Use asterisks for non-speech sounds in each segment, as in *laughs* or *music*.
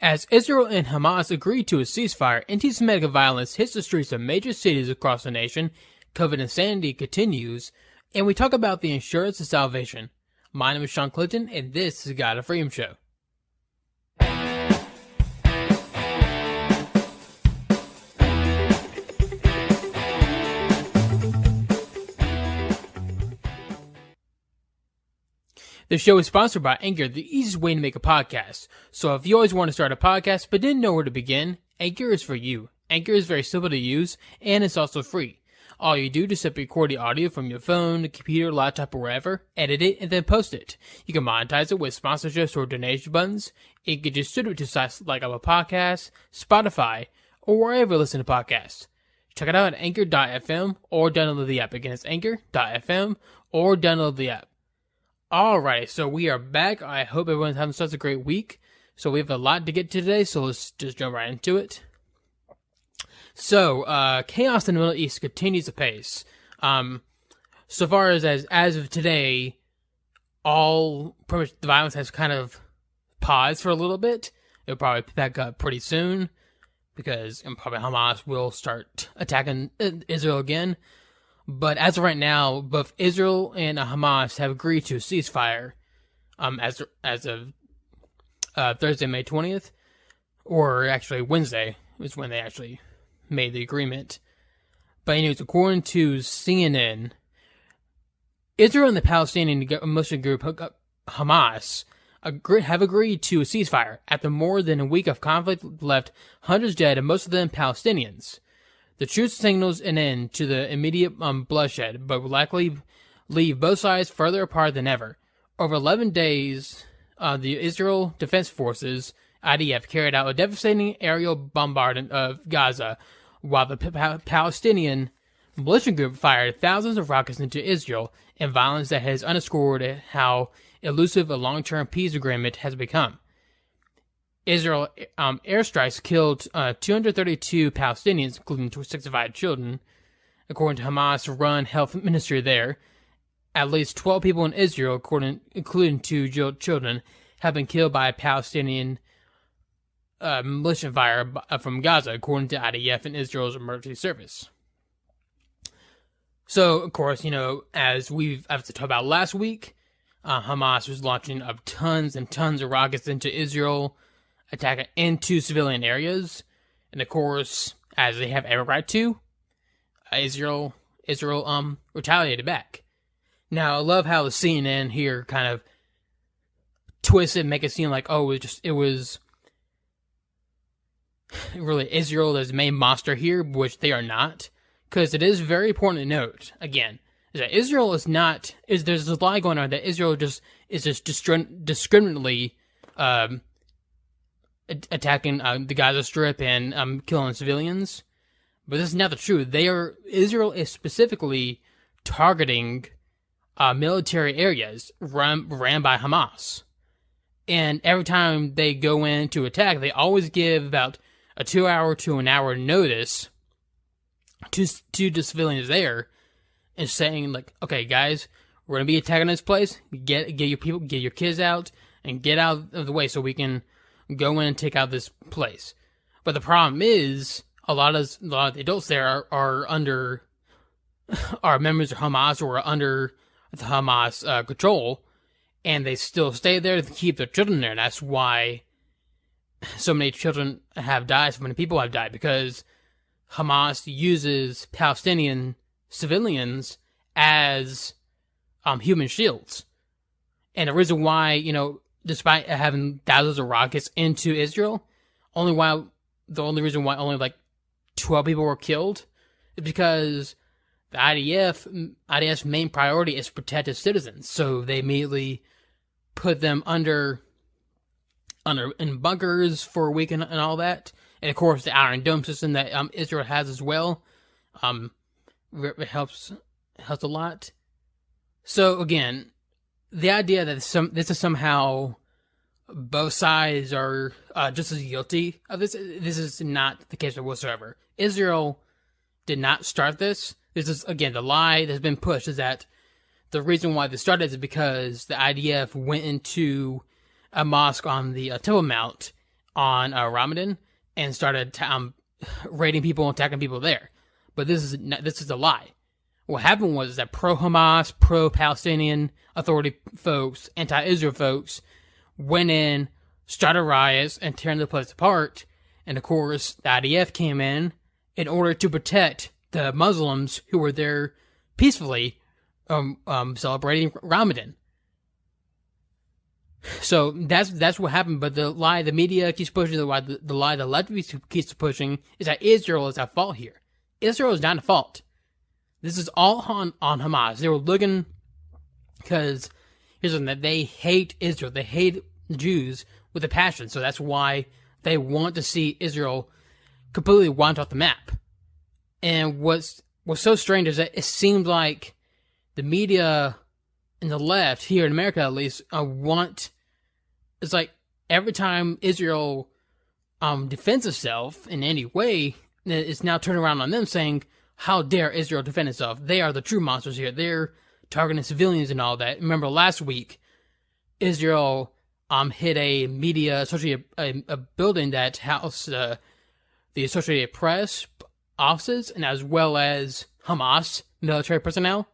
As Israel and Hamas agreed to a ceasefire, anti-Semitic violence hits the streets of major cities across the nation, COVID insanity continues, and we talk about the assurance of salvation. My name is Shawn Clinton, and this is God and Freedom Show. The show is sponsored by Anchor, the easiest way to make a podcast. So if you always want to start a podcast but didn't know where to begin, Anchor is for you. Anchor is very simple to use and it's also free. All you do is simply record the audio from your phone, computer, laptop, or wherever, edit it, and then post it. You can monetize it with sponsorships or donation buttons. It can distribute to sites like Apple Podcasts, Spotify, or wherever you listen to podcasts. Check it out at anchor.fm or download the app. Again, it's anchor.fm or download the app. Alright, so we are back. I hope everyone's having such a great week. So we have a lot to get to today, so let's just jump right into it. So, uh, chaos in the Middle East continues apace. Um, so far as, as, as of today, all, pretty much the violence has kind of paused for a little bit. It'll probably pick back up pretty soon because and probably Hamas will start attacking Israel again. But as of right now, both Israel and Hamas have agreed to a ceasefire um, as as of uh, Thursday, May 20th, or actually Wednesday is when they actually made the agreement. But anyways, according to CNN, Israel and the Palestinian Muslim group Hamas have agreed to a ceasefire after more than a week of conflict left hundreds dead and most of them Palestinians. The truce signals an end to the immediate um, bloodshed, but will likely leave both sides further apart than ever. Over 11 days, uh, the Israel Defense Forces IDF carried out a devastating aerial bombardment of Gaza, while the Palestinian militia group fired thousands of rockets into Israel in violence that has underscored how elusive a long-term peace agreement has become. Israel um, airstrikes killed uh, 232 Palestinians, including 65 children, according to Hamas-run health *laughs* ministry there. At least 12 people in Israel, according, including two children, have been killed by a Palestinian uh, militia fire uh, from Gaza, according to IDF and Israel's emergency service. So, of course, you know, as we've talked about last week, uh, Hamas was launching up tons and tons of rockets into Israel attack into civilian areas, and of course, as they have every right to, Israel Israel um retaliated back. Now I love how the CNN here kind of twist it, make it seem like oh it was just it was really Israel as the main monster here, which they are not, because it is very important to note again is that Israel is not is there's a lie going on that Israel just is just discriminately um, attacking uh, the Gaza Strip and um, killing civilians. But this is not the truth. They are Israel is specifically targeting uh, military areas run ran by Hamas, and every time they go in to attack, they always give about a two hour to an hour notice to to the civilians there, and saying like, okay, guys, we're gonna be attacking this place. Get get your people, get your kids out, and get out of the way so we can go in and take out this place. But the problem is, a lot of a lot of the adults there are, are under *laughs* are members of Hamas or are under the Hamas uh, control, and they still stay there to keep their children there. That's why so many children have died, so many people have died because Hamas uses Palestinian civilians as um, human shields. And the reason why, you know, despite having thousands of rockets into Israel, only while the only reason why only like twelve people were killed is because the IDF IDF's main priority is protect its citizens. So they immediately put them under under in bunkers for a week and, and all that. And of course the Iron Dome system that um, Israel has as well. Um it helps helps a lot. So again, the idea that some this is somehow both sides are uh, just as guilty of this. This is not the case whatsoever. Israel did not start this. This is again the lie that's been pushed is that the reason why this started is because the IDF went into a mosque on the uh, Temple Mount on uh, Ramadan and started um, raiding people and attacking people there. But this is this is a lie. What happened was that pro Hamas, pro Palestinian Authority folks, anti Israel folks went in, started riots, and tearing the place apart. And of course, the IDF came in in order to protect the Muslims who were there peacefully um, um, celebrating Ramadan. So that's that's what happened. But the lie the media keeps pushing, the lie the, the lie the left keeps pushing is that Israel is at fault here. Israel is not at fault. This is all on on Hamas. They were looking because here's something that they hate Israel. They hate Jews with a passion. So that's why they want to see Israel completely wiped off the map. And what's what's so strange is that it seems like the media and the left here in America, at least, uh, want. It's like every time Israel um, defends itself in any way, it's now turned around on them saying, "How dare Israel defend itself? They are the true monsters here. They're targeting civilians and all that." Remember last week, Israel um, hit a media, especially a, a, building that housed uh, the Associated Press offices and as well as Hamas military personnel.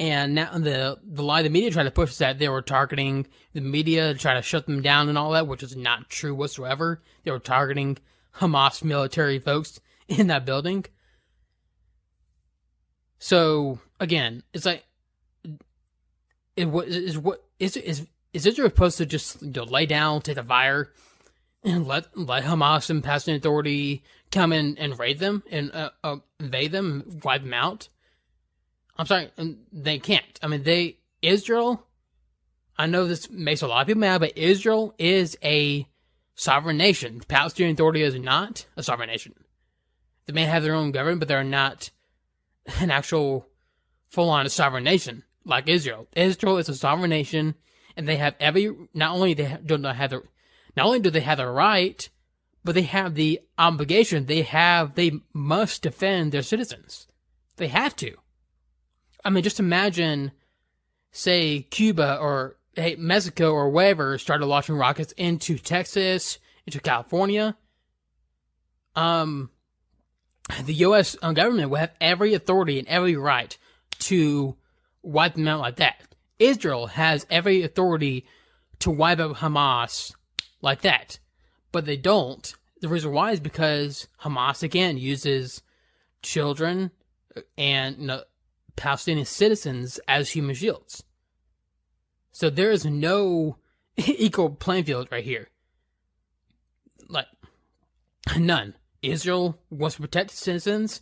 And now the the lie the media tried to push is that they were targeting the media to try to shut them down and all that, which is not true whatsoever. They were targeting Hamas military folks *laughs* in that building. So again, it's like it was is what is is is Israel supposed to just you know, lay down, take the fire, and let let Hamas and Palestinian Authority come in and raid them and uh, uh, invade them, wipe them out? I'm sorry, they can't. I mean, they Israel. I know this makes a lot of people mad, but Israel is a sovereign nation. Palestinian Authority is not a sovereign nation. They may have their own government, but they're not an actual full-on sovereign nation like Israel. Israel is a sovereign nation, and they have every. Not only they do not have the, not only do they have the right, but they have the obligation. They have. They must defend their citizens. They have to. I mean, just imagine, say, Cuba or hey, Mexico or wherever started launching rockets into Texas, into California. Um, the U.S. Uh, government will have every authority and every right to wipe them out like that. Israel has every authority to wipe out Hamas like that, but they don't. The reason why is because Hamas again uses children uh, and you know, Palestinian citizens as human shields. So there is no *laughs* equal playing field right here. Like, none. Israel wants to protect its citizens,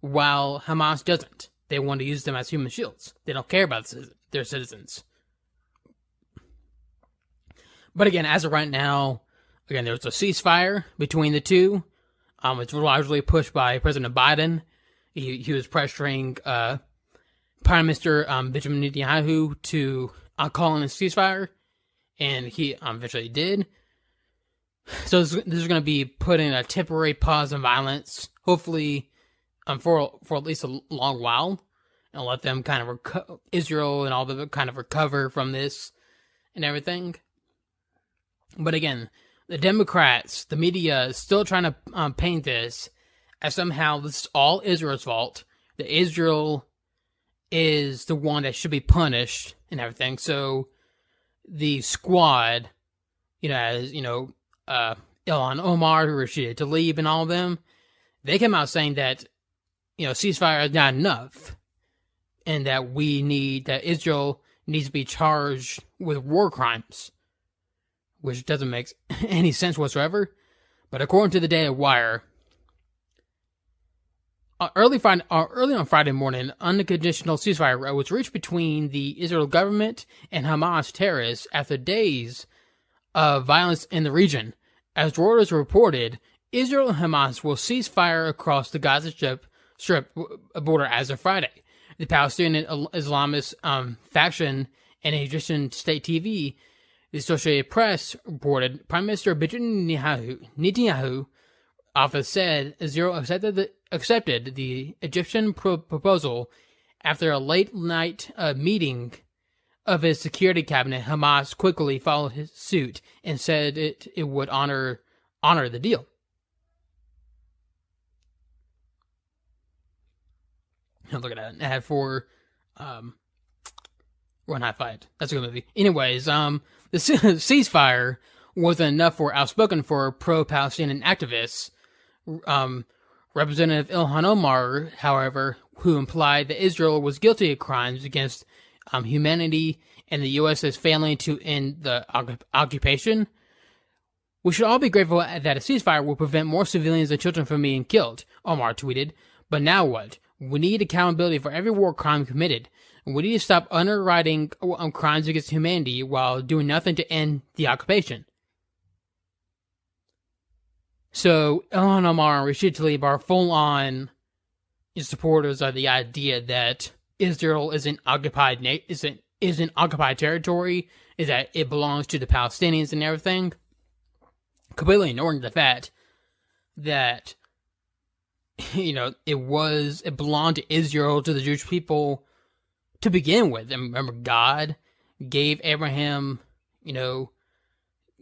while Hamas doesn't. They want to use them as human shields. They don't care about their citizens. But again, as of right now, again, there's a ceasefire between the two. Um, it's largely pushed by President Biden he, he was pressuring uh, Prime Minister um, Benjamin Netanyahu to uh, call in a ceasefire, and he um, eventually did. So this, this is going to be putting a temporary pause in violence, hopefully, um, for for at least a long while, and let them kind of reco- Israel and all the kind of recover from this and everything. But again, the Democrats, the media, is still trying to um, paint this as somehow this is all Israel's fault. That Israel is the one that should be punished and everything. So the squad, you know, as you know, uh, Ilhan Omar, Rashida Tlaib, and all of them, they came out saying that you know ceasefire is not enough, and that we need that Israel needs to be charged with war crimes, which doesn't make *laughs* any sense whatsoever. But according to the Daily Wire, uh, early Friday, uh, early on Friday morning, unconditional ceasefire was reached between the Israel government and Hamas terrorists after days of violence in the region. As Reuters reported, Israel and Hamas will cease fire across the Gaza Strip, Strip border as of Friday. The Palestinian Islamist um, faction and Egyptian state TV, the Associated Press reported, Prime Minister Benjamin Netanyahu, office said Israel accepted the, accepted the Egyptian pro- proposal after a late night uh, meeting of his security cabinet, Hamas quickly followed his suit and said it, it would honor honor the deal. Look at that. It um One High Fight. That's a good movie. Anyways, um the *laughs* ceasefire wasn't enough for outspoken for pro Palestinian activists. Um Representative Ilhan Omar, however, who implied that Israel was guilty of crimes against um, humanity and the U.S. is failing to end the occupation. We should all be grateful that a ceasefire will prevent more civilians and children from being killed, Omar tweeted. But now what? We need accountability for every war crime committed. We need to stop underwriting um, crimes against humanity while doing nothing to end the occupation. So Ilhan Omar and Rashid Tlaib are full on supporters of the idea that Israel isn't occupied na- is an is an occupied territory, is that it belongs to the Palestinians and everything. Completely ignoring the fact that *laughs* you know it was it belonged to Israel to the Jewish people to begin with. And remember, God gave Abraham, you know,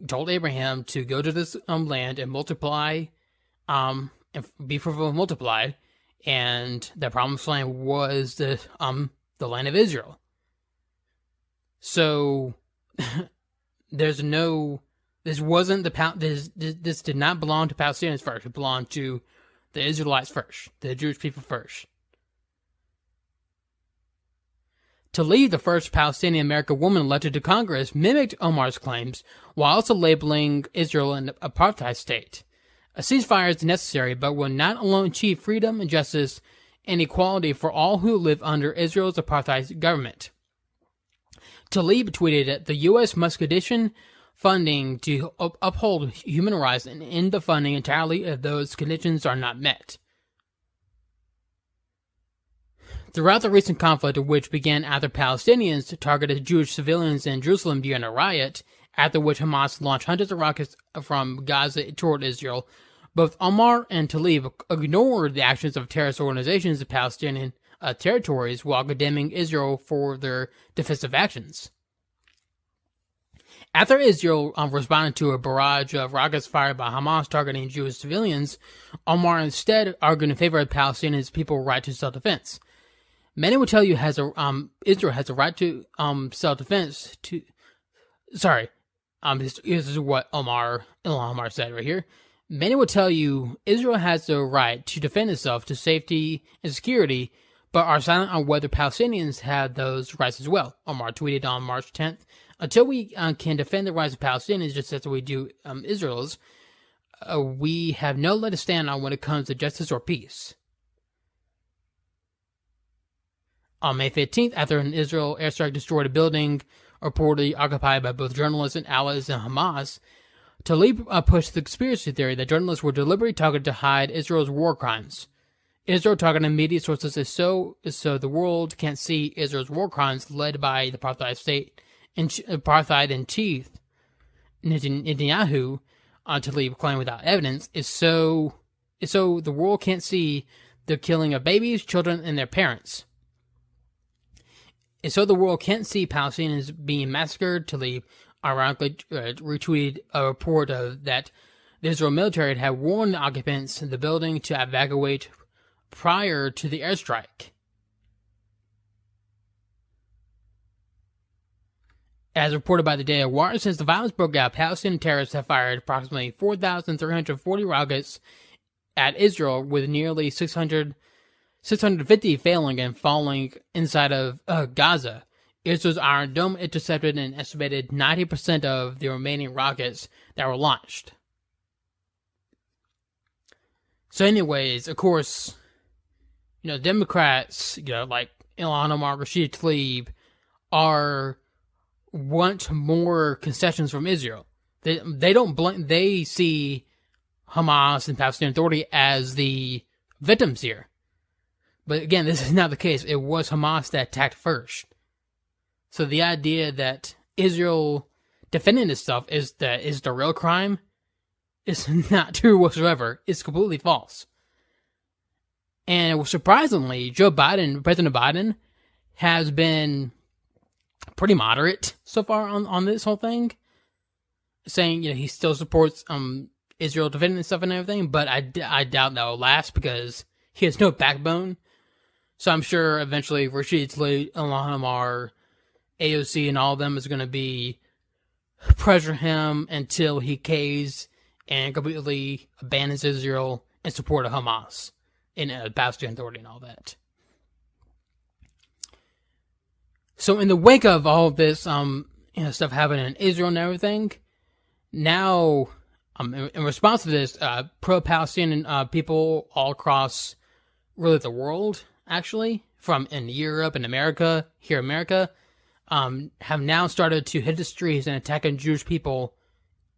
told Abraham to go to this um, land and multiply, um, and be fruitful and multiply and the promised land was the um the land of Israel. So *laughs* there's no this wasn't the this this did not belong to Palestinians first. It belonged to the Israelites first, the Jewish people first. Tlaib the first Palestinian American woman elected to Congress, mimicked Omar's claims while also labeling Israel an apartheid state. A ceasefire is necessary, but will not alone achieve freedom and justice and equality for all who live under Israel's apartheid government. Tlaib tweeted that the U.S. must condition funding to up- uphold human rights and end the funding entirely if those conditions are not met. Throughout the recent conflict, which began after Palestinians targeted Jewish civilians in Jerusalem during a riot, after which Hamas launched hundreds of rockets from Gaza toward Israel. Both Omar and Tlaib ignored the actions of terrorist organizations in Palestinian uh, territories while condemning Israel for their defensive actions. After Israel um, responded to a barrage of rockets fired by Hamas targeting Jewish civilians, Omar instead argued in favor of Palestinians' people's right to self-defense. Many will tell you has a um, Israel has a right to um, self-defense. To sorry, um, this, this is what Omar Omar said right here. Many will tell you Israel has the right to defend itself to safety and security, but are silent on whether Palestinians have those rights as well. Omar tweeted on March 10th. Until we uh, can defend the rights of Palestinians just as we do um, Israel's, uh, we have no leg to stand on when it comes to justice or peace. On May 15th, after an Israel airstrike destroyed a building reportedly occupied by both journalists and allies in Hamas, Tlaib uh, pushed the conspiracy theory that journalists were deliberately targeted to hide Israel's war crimes. Israel targeting media sources is so so the world can't see Israel's war crimes led by the apartheid state and apartheid in chief Netanyahu uh, Tlaib claim without evidence is so is so the world can't see the killing of babies, children, and their parents. And so the world can't see Palestinians being massacred. Tlaib ironically uh, retweeted a report of that the Israel military had warned the occupants in the building to evacuate prior to the airstrike. As reported by the Daily Wire, since the violence broke out, Palestinian terrorists have fired approximately 4,340 rockets at Israel, with nearly 600 650 failing and falling inside of uh, Gaza. Israel's Iron Dome intercepted an estimated 90% of the remaining rockets that were launched. So, anyways, of course, you know, Democrats, you know, like Ilhan Omar, Rashid Tlaib, are want more concessions from Israel. They they don't blame. They see Hamas and Palestinian Authority as the victims here. But again, this is not the case. It was Hamas that attacked first. So the idea that Israel defending itself is the is the real crime is *laughs* not true whatsoever. It's completely false. And surprisingly, Joe Biden, President Biden, has been pretty moderate so far on, on this whole thing, saying you know he still supports um Israel defending itself and everything, but I, I doubt that will last because he has no backbone. So I'm sure eventually Rashid Tlaib, Ilhan Omar, AOC, and all of them is going to be pressure him until he caves and completely abandons Israel in support of Hamas and uh, Palestinian Authority and all that. So in the wake of all of this, um, you know, stuff happening in Israel and everything, now um, in, in response to this, uh, pro-Palestinian uh, people all across really the world, actually, from in Europe and America, here America, um, have now started to hit the streets and attacking Jewish people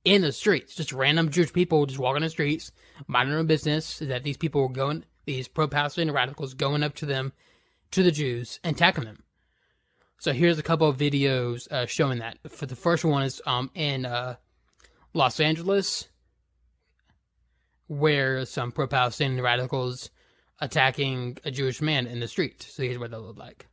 in the streets. Just random Jewish people just walking the streets, minding their business. That these people were going, these pro-Palestinian radicals going up to them, to the Jews, and attacking them. So here's a couple of videos uh, showing that. For the first one is um, in uh, Los Angeles, where some pro Palestinian radicals attacking a Jewish man in the street. So here's what that looked like.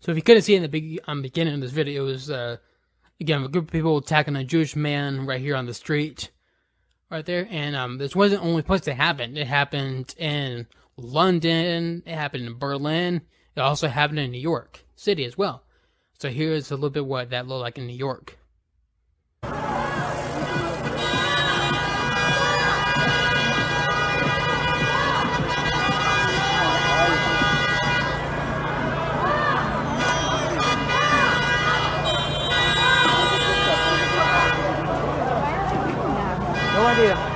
So if you couldn't see in the um, beginning of this video, it was uh, again a group of people attacking a Jewish man right here on the street, right there. And um, this wasn't the only place it happened. It happened in London. It happened in Berlin. It also happened in New York City as well. So here's a little bit what that looked like in New York. 对呀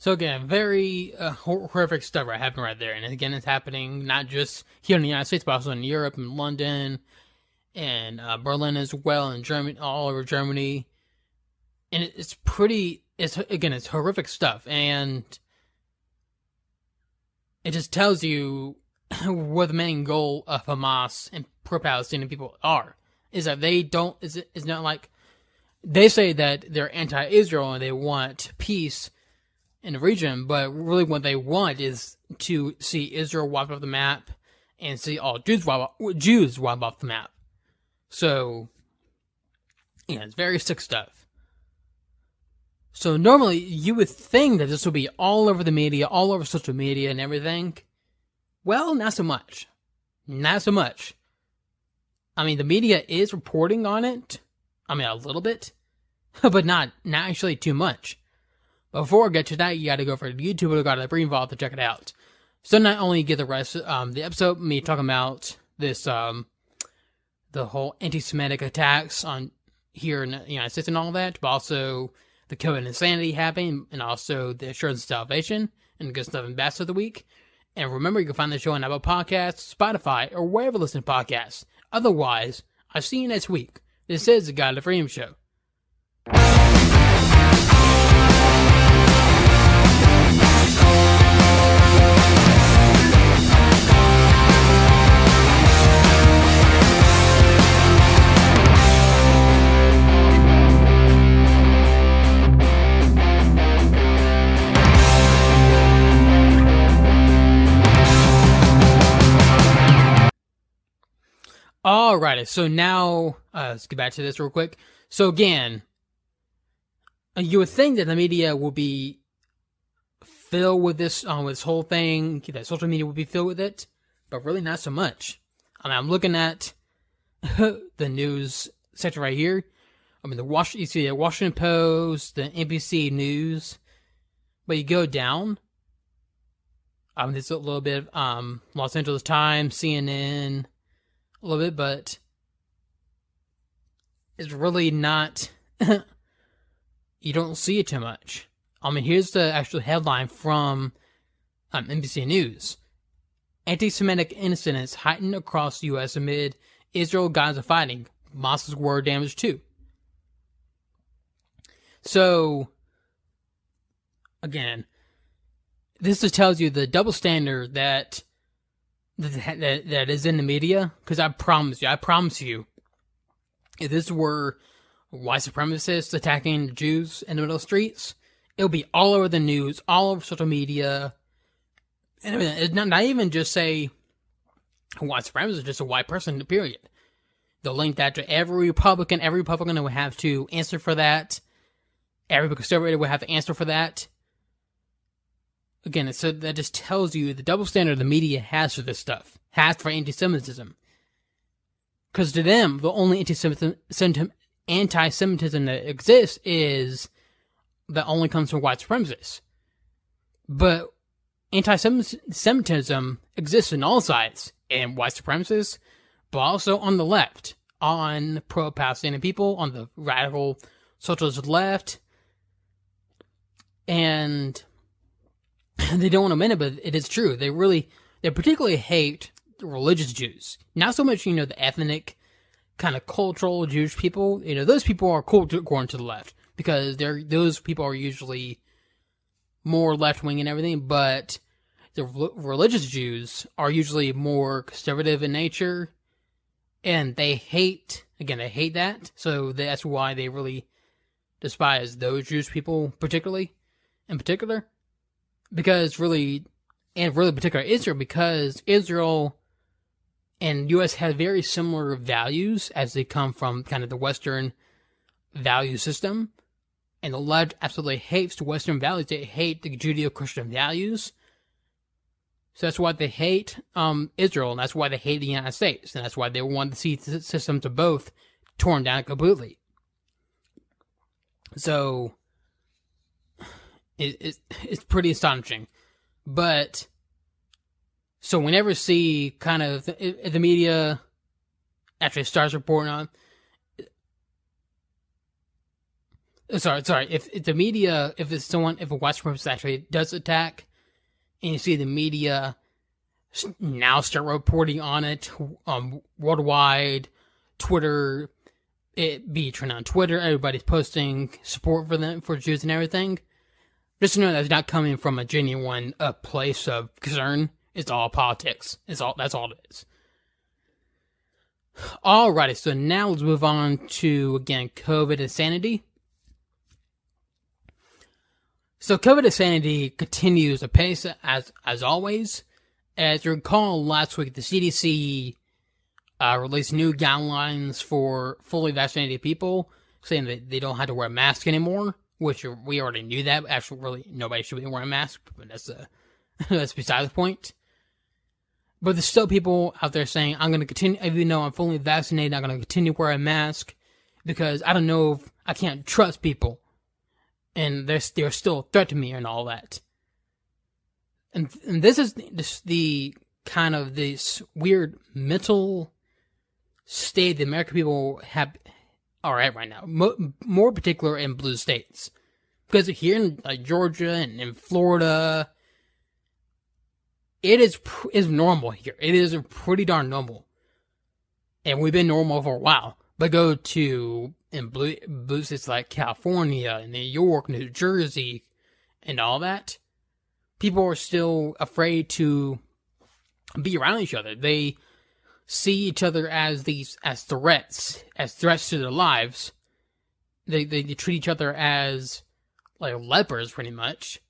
So again, very uh, horrific stuff right happening right there, and again, it's happening not just here in the United States, but also in Europe and London, and uh, Berlin as well, and Germany, all over Germany, and it's pretty. It's again, it's horrific stuff, and it just tells you *laughs* what the main goal of Hamas and pro-Palestinian people are. Is that they don't? Is it? Is not like they say that they're anti-Israel and they want peace in the region, but really what they want is to see Israel wiped off the map and see all Jews wiped, Jews wiped off the map. So, yeah, it's very sick stuff. So normally you would think that this would be all over the media, all over social media and everything. Well, not so much. Not so much. I mean, the media is reporting on it. I mean, a little bit, *laughs* but not not actually too much. Before I get to that, you got to go for the YouTube or go to the Brain Vault to check it out. So not only get the rest, um, the episode me talking about this, um, the whole anti-Semitic attacks on here in the United States and all that, but also the COVID insanity happening, and also the assurance of salvation and good stuff and best of the week. And remember, you can find the show on Apple Podcasts, Spotify, or wherever you listen to podcasts. Otherwise, I'll see you next week. This is the God and Freedom Show. Alrighty, so now uh, let's get back to this real quick. So again, uh, you would think that the media will be filled with this, um, with this whole thing, that social media would be filled with it, but really not so much. I mean, I'm looking at *laughs* the news section right here. I mean, the you see the Washington Post, the NBC News, but you go down. I mean, there's a little bit of um, Los Angeles Times, CNN, a little bit, but it's really not. *laughs* you don't see it too much. I mean, here's the actual headline from um, NBC News. Anti-Semitic incidents heightened across the U.S. amid Israel-Gaza fighting. Mosques were damaged too. So, again, this just tells you the double standard that that, that is in the media. Because I promise you, I promise you, if this were white supremacists attacking Jews in the middle of streets, it'll be all over the news, all over social media. And I mean, it's not, not even just say white supremacist, just a white person, period. They'll link that to every Republican. Every Republican will have to answer for that. Every conservative will have to answer for that. Again, so that just tells you the double standard the media has for this stuff, has for anti-Semitism. Because to them, the only anti-Semitism, anti-Semitism that exists is that only comes from white supremacists. But anti-Semitism exists in all sides, and white supremacists, but also on the left, on pro-Palestinian people, on the radical socialist left, and *clears throat* they don't want to admit it, but it is true. They really, they particularly hate religious Jews. Not so much, you know, the ethnic, kind of cultural Jewish people. You know, those people are cool to, going to the left because they're those people are usually more left wing and everything, but the religious Jews are usually more conservative in nature, and they hate again they hate that, so that's why they really despise those Jewish people particularly, in particular, because really, and really particular Israel because Israel and U.S. have very similar values as they come from kind of the Western value system and the left absolutely hates the Western values. They hate the Judeo-Christian values. So that's why they hate um, Israel, and that's why they hate the United States, and that's why they want to see the systems of both torn down completely. So it, it, it's pretty astonishing, but so whenever see kind of the, the media actually starts reporting on sorry, sorry. If, if the media, if it's someone, if a white supremacist actually does attack, and you see the media now start reporting on it um, worldwide, Twitter, it be trending on Twitter, everybody's posting support for them for Jews and everything. Just know that's not coming from a genuine uh, place of concern. It's all politics. It's all that's all it is. Alrighty, so now let's move on to again COVID insanity. So COVID insanity continues apace as as always. As you recall, last week the CDC uh, released new guidelines for fully vaccinated people, saying that they don't have to wear a mask anymore. Which we already knew that. Actually, really, nobody should be wearing a mask, but that's a, *laughs* that's beside the point. But there's still people out there saying, "I'm going to continue, even though I'm fully vaccinated, I'm going to continue to wear a mask because I don't know if I can't trust people." and they're they're still a threat to me and all that. And, and this is this, the kind of this weird mental state the American people have are at right now. Mo- more particular in blue states, because here in like, Georgia and in Florida, it is pr- is normal here. It is pretty darn normal, and we've been normal for a while. But go to in blue, blue states like California and New York, New Jersey, and all that, people are still afraid to be around each other. They see each other as these as threats, as threats to their lives. They they, they treat each other as like lepers, pretty much.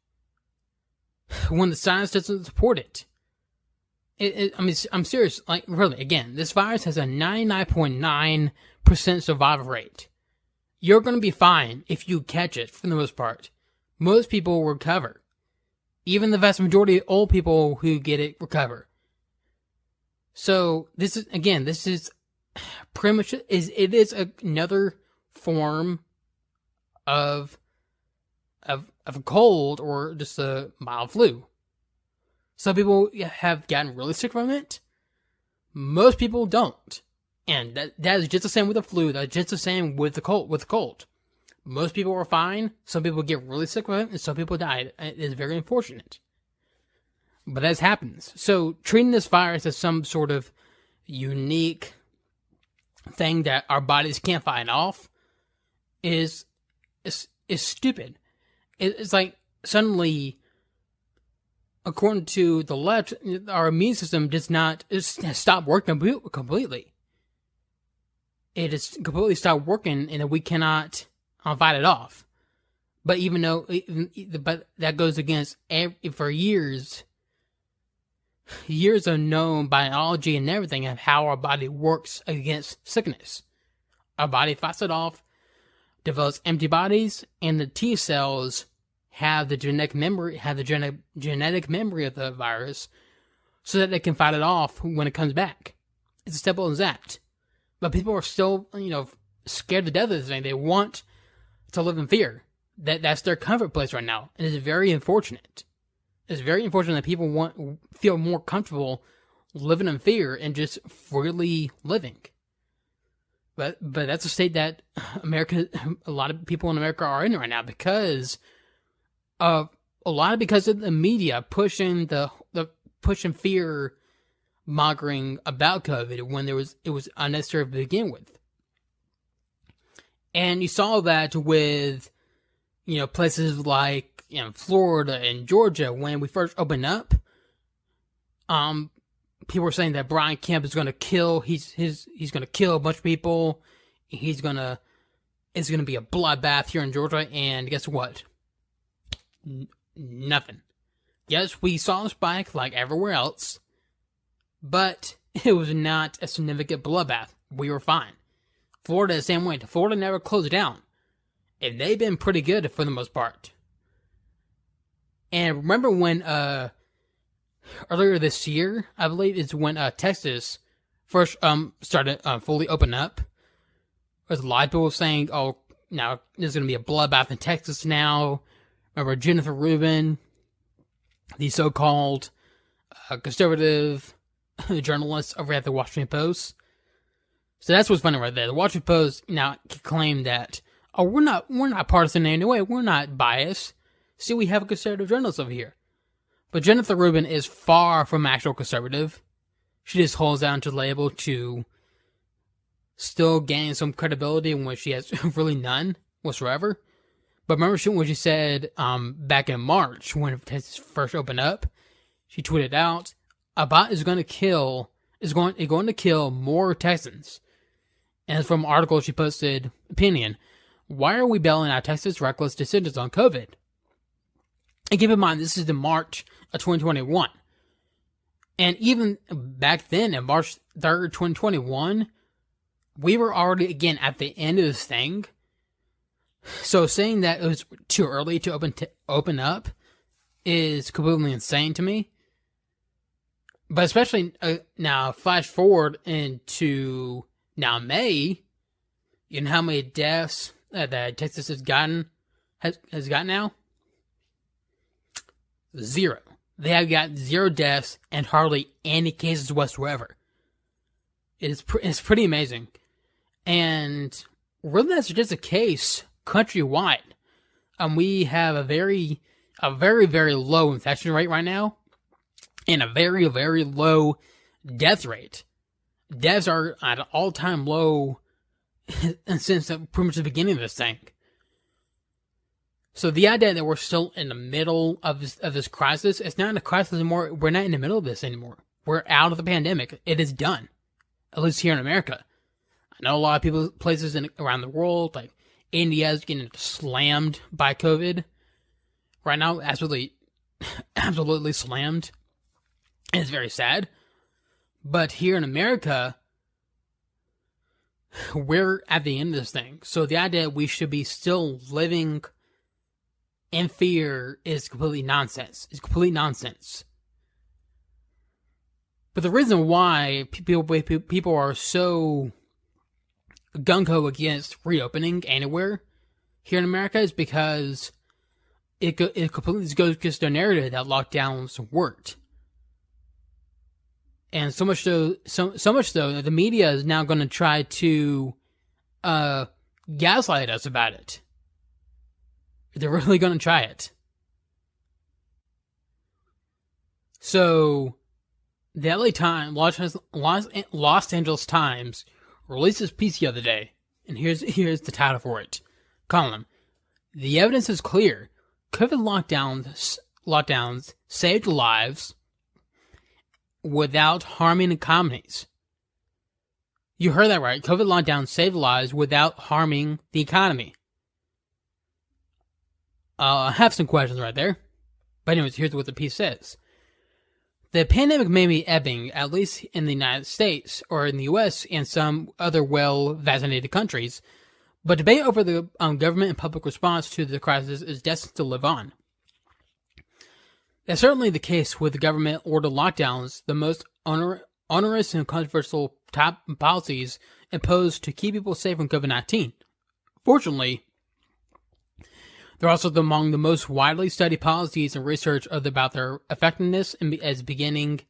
*sighs* When the science doesn't support it, it, it, I mean, I'm serious. Like, really, again, this virus has a 99.9% survival rate. You're going to be fine if you catch it for the most part. Most people recover. Even the vast majority of old people who get it recover. So this is again, this is pretty much is it is another form of of of a cold or just a mild flu. Some people have gotten really sick from it. Most people don't. And that, that is just the same with the flu. That's just the same with the cold. With the cold, most people are fine. Some people get really sick with it, and some people die. It is very unfortunate. But as happens. So treating this virus as some sort of unique thing that our bodies can't fight off is is is stupid. It's like suddenly, according to the left, our immune system does not stop working completely. It has completely stopped working, and that we cannot uh, fight it off. But even though, but that goes against every, for years years of known biology and everything of how our body works against sickness. Our body fights it off, develops antibodies, and the T cells have the genetic memory have the genetic genetic memory of the virus so that they can fight it off when it comes back. It's as simple as that. But people are still, you know, scared to death of this thing. They want to live in fear. That that's their comfort place right now. And it's very unfortunate it's very unfortunate that people want feel more comfortable living in fear and just freely living. But but that's a state that *sighs* America, *laughs* a lot of people in America are in right now because of a lot of because of the media pushing the the pushing fear mongering about COVID when there was it was unnecessary to begin with. And you saw that with you know places like know Florida and Georgia when we first opened up. Um, people were saying that Brian Kemp is going to kill. He's his he's going to kill a bunch of people. He's gonna it's going to be a bloodbath here in Georgia. And guess what? N- nothing. Yes, we saw a spike like everywhere else, but *laughs* it was not a significant bloodbath. We were fine. Florida the same way. Florida never closed down, and they've been pretty good for the most part. And remember when uh earlier this year, I believe is when uh Texas first um started uh, fully open up. There's a lot of people saying, "Oh, now there's going to be a bloodbath in Texas now." Remember Jennifer Rubin, the so-called uh, conservative *laughs* journalist over at the Washington Post. So that's what's funny right there. The Washington Post now claim that, "Oh, we're not we're not partisan in any way. We're not biased." See, we have a conservative journalist over here. But Jennifer Rubin is far from actual conservative. She just holds down to the label to still gain some credibility when she has *laughs* really none whatsoever. But remember when she said um, back in March when Texas first opened up, she tweeted out, "About is going to kill is going is going to kill more Texans." And from an article she posted, opinion: Why are we bailing out Texas reckless decisions on COVID? And keep in mind, this is the March of 2021. And even back then, in March 3rd, 2021, we were already, again, at the end of this thing. So saying that it was too early to open open up is completely insane to me. But especially uh, now, flash forward into now May, you know how many deaths uh, that Texas has gotten has has got now? Zero. They have got zero deaths and hardly any cases whatsoever. It's, pr- it's pretty amazing. And really, that's just a case countrywide. Um, we have a very, a very, very low infection rate right now, and a very, very low death rate. Deaths are at an all-time low *laughs* since pretty much the beginning of this thing. So the idea that we're still in the middle of this, of this crisis, it's not in a crisis anymore. We're not in the middle of this anymore. We're out of the pandemic. It is done. At least here in America. I know a lot of people, places in, around the world, like India is getting slammed by COVID. Right now, absolutely, *clears throat* absolutely slammed. And it's very sad. But here in America, we're at the end of this thing. So the idea we should be still living in fear is completely nonsense. It's complete nonsense. But the reason why people people are so gung ho against reopening anywhere here in America is because it it completely goes against the narrative that lockdowns worked, and so much so so so much so the media is now going to try to uh gaslight us about it. They're *laughs* really going to try it. So, the LA Times, Los, Los, Los Angeles Times, released this piece the other day, and here's here's the title for it. Column: The evidence is clear. COVID lockdowns lockdowns saved lives without harming economies. You heard that right. COVID lockdowns saved lives without harming the economy. Uh, I have some questions right there. But anyways, here's what the piece says. The pandemic may be ebbing, at least in the United States or in the U.S. and some other well-vaccinated countries, but debate over the um, government and public response to the crisis is destined to live on. That's certainly the case with the government ordered lockdowns, the most onerous and controversial top policies imposed to keep people safe from COVID 19. Fortunately, they're also among the most widely studied policies and research about their effectiveness as beginning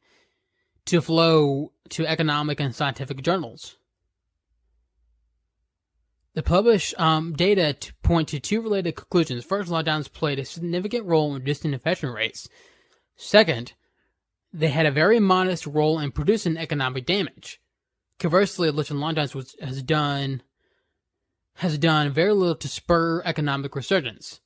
to flow to economic and scientific journals. The published um, data to point to two related conclusions. First, lockdowns played a significant role in reducing infection rates. Second, they had a very modest role in producing economic damage. Conversely, lifting lockdowns was, has done has done very little to spur economic resurgence.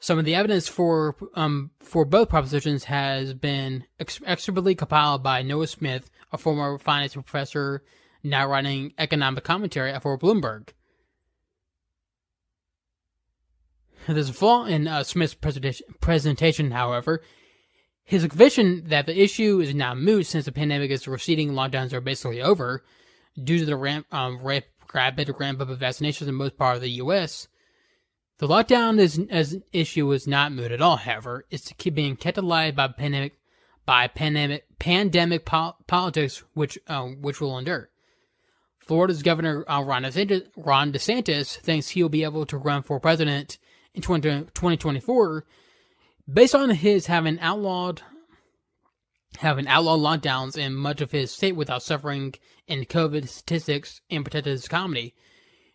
Some of the evidence for um, for both propositions has been ex- expertly compiled by Noah Smith, a former finance professor now writing economic commentary for Bloomberg. There's a flaw in uh, Smith's presentation, however. His conviction that the issue is now moot since the pandemic is receding lockdowns are basically over due to the ramp, um, rapid ramp up of vaccinations in most part of the U.S. The lockdown is, as an issue is not moot at all, however. It's to keep being kept alive by pandemic by pandemic pandemic po- politics, which uh, which will endure. Florida's Governor uh, Ron, DeSantis, Ron DeSantis thinks he'll be able to run for president in 20, 2024 based on his having outlawed having outlawed lockdowns in much of his state without suffering in COVID statistics and protected his economy.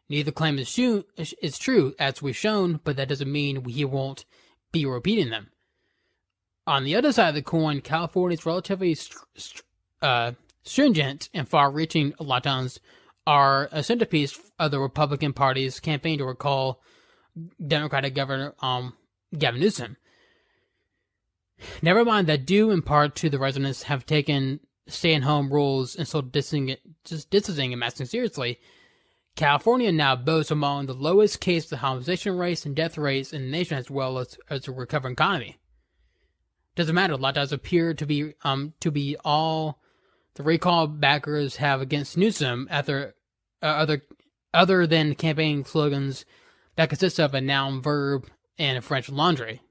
Neither claim is, true, is true, as we've shown, but that doesn't mean he won't be repeating them. On the other side of the coin, California's relatively uh, stringent and far-reaching lockdowns are a centerpiece of the Republican Party's campaign to recall Democratic Governor um, Gavin Newsom. Never mind that due in part to the residents have taken stay-at-home rules and so distancing, just distancing and masking seriously, California now boasts among the lowest case of hospitalization rates and death rates in the nation as well as, as a recovering economy. Doesn't matter, lockdowns appear to be um to be all the recall backers have against Newsom after uh, other other than campaign slogans that consist of a noun, verb, and a French laundry.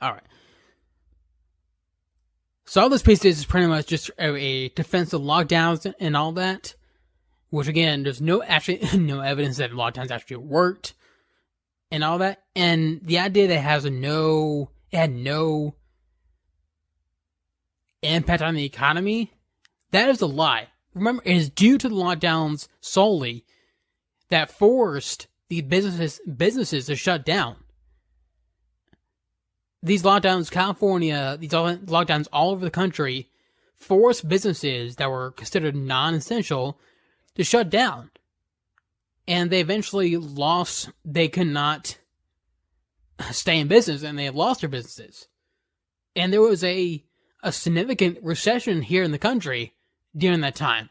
All right. So all this piece is pretty much just a, defense of lockdowns and all that. Which again, there's no actually *laughs* no evidence that lockdowns actually worked and all that. And the idea that it has no it had no impact on the economy, that is a lie. Remember, it is due to the lockdowns solely that forced the businesses businesses to shut down. These lockdowns, California, these lockdowns all over the country, forced businesses that were considered non-essential to shut down. And they eventually lost, they could not stay in business and they lost their businesses. And there was a, a significant recession here in the country during that time.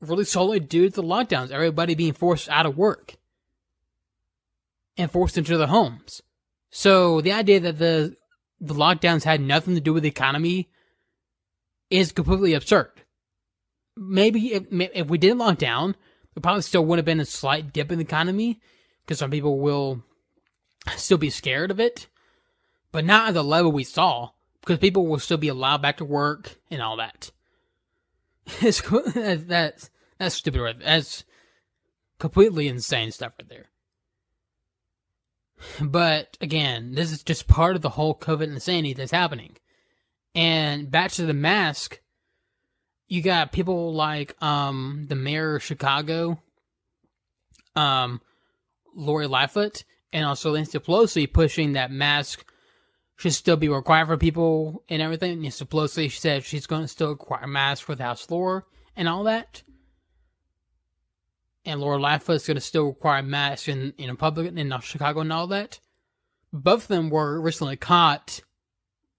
Really solely due to the lockdowns, everybody being forced out of work and forced into their homes. So the idea that the the lockdowns had nothing to do with the economy is completely absurd. Maybe if, if we didn't lock down, there probably still would have been a slight dip in the economy because some people will still be scared of it, but not at the level we saw because people will still be allowed back to work and all that. *laughs* It's *laughs* that's that's stupid. That's completely insane stuff right there. But again, this is just part of the whole COVID insanity that's happening. And back to the mask, you got people like um the mayor of Chicago, um, Lori Lightfoot, and also Nancy Pelosi pushing that mask should still be required for people and everything. Nancy Pelosi said she's going to still require masks for the House floor and all that. And Lori Lightfoot's going to still require masks in, in public in Chicago and all that. Both of them were recently caught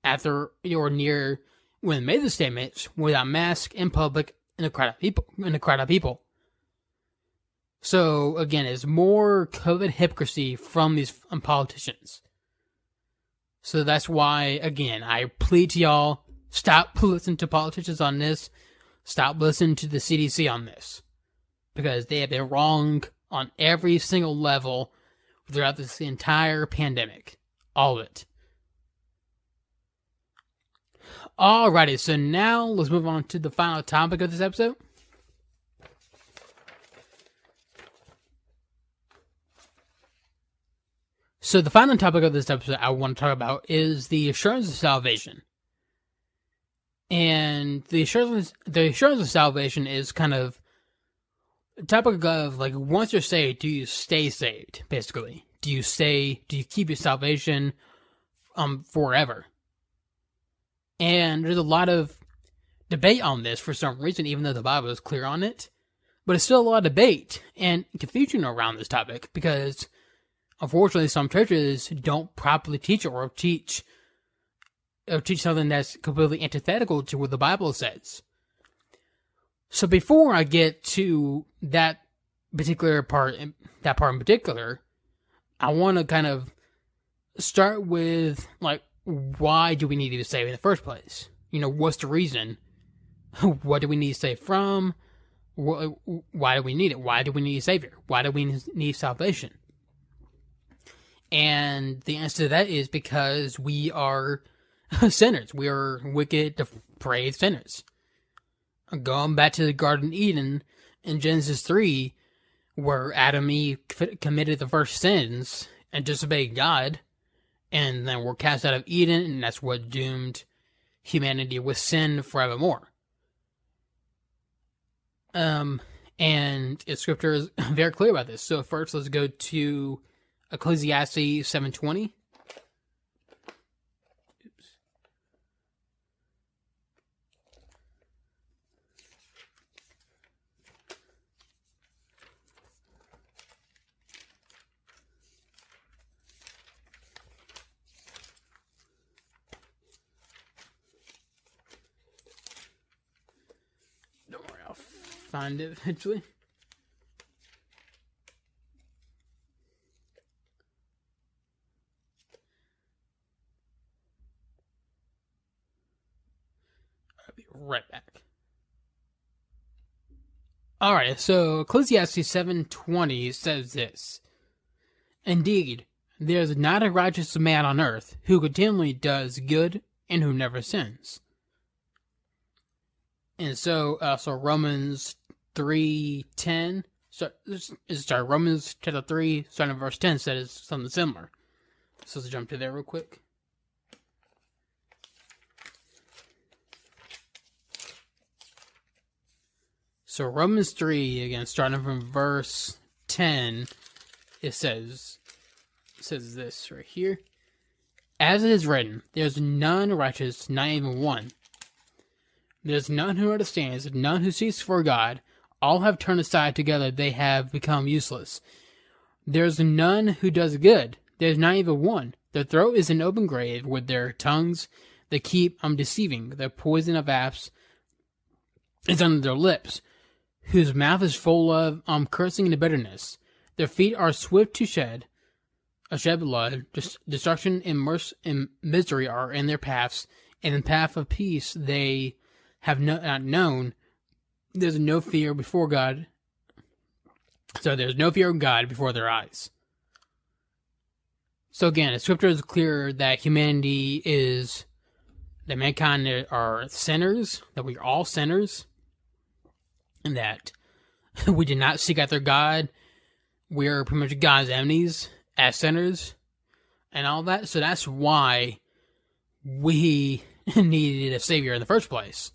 after or near when they made the statements without masks in public in a crowd of people. In a crowd of people. So again, it's more COVID hypocrisy from these um, politicians. So that's why, again, I plead to y'all stop *laughs* listening to politicians on this. Stop listening to the CDC on this. Because they have been wrong on every single level throughout this entire pandemic. All of it. Alrighty, so now let's move on to the final topic of this episode. So the final topic of this episode I want to talk about is the assurance of salvation. And the assurance the assurance of salvation is kind of topic of like once you're saved, do you stay saved, basically? Do you stay do you keep your salvation um forever? And there's a lot of debate on this for some reason, even though the Bible is clear on it. But it's still a lot of debate and confusion around this topic because unfortunately, some churches don't properly teach or teach or teach something that's completely antithetical to what the Bible says. So before I get to that particular part, that part in particular, I want to kind of start with like, why do we need to be saved in the first place? You know, what's the reason? *laughs* what do we need to save from? Why do we need it? Why do we need a savior? Why do we need salvation? And the answer to that is because we are *laughs* sinners. We are wicked, depraved sinners. Going back to the Garden Eden in Genesis 3, where Adam and Eve committed the first sins and disobeyed God, and then were cast out of Eden, and that's what doomed humanity with sin forevermore. Um, and scripture is *laughs* very clear about this. So first, let's go to Ecclesiastes 720. Oops. Don't worry, I'll find it eventually. I'll be right back. All right, so Ecclesiastes 7:20 says this. Indeed, there is not a righteous man on earth who continually does good and who never sins. And so, uh, so Romans 3:10, so, sorry, Romans chapter 3, starting verse 10 says something similar. So let's jump to there real quick. So Romans 3, again, starting from verse 10, it says, it says this right here. As it is written, there's none righteous, not even one. There's none who understands, none who seeks for God. All have turned aside together, they have become useless. There's none who does good, there's not even one. Their throat is an open grave, with their tongues they keep on um, deceiving. The poison of apes is under their lips whose mouth is full of um cursing and bitterness. Their feet are swift to shed, a shed blood. Destruction and, and misery are in their paths, and in the path of peace they have no, not known, there's no fear before God. So there's no fear of God before their eyes. So again, the scripture is clear that humanity is that mankind are sinners, that we are all sinners, and that *laughs* we did not seek after God. We are pretty much God's enemies as sinners, and all that. So that's why we *laughs* needed a savior in the first place.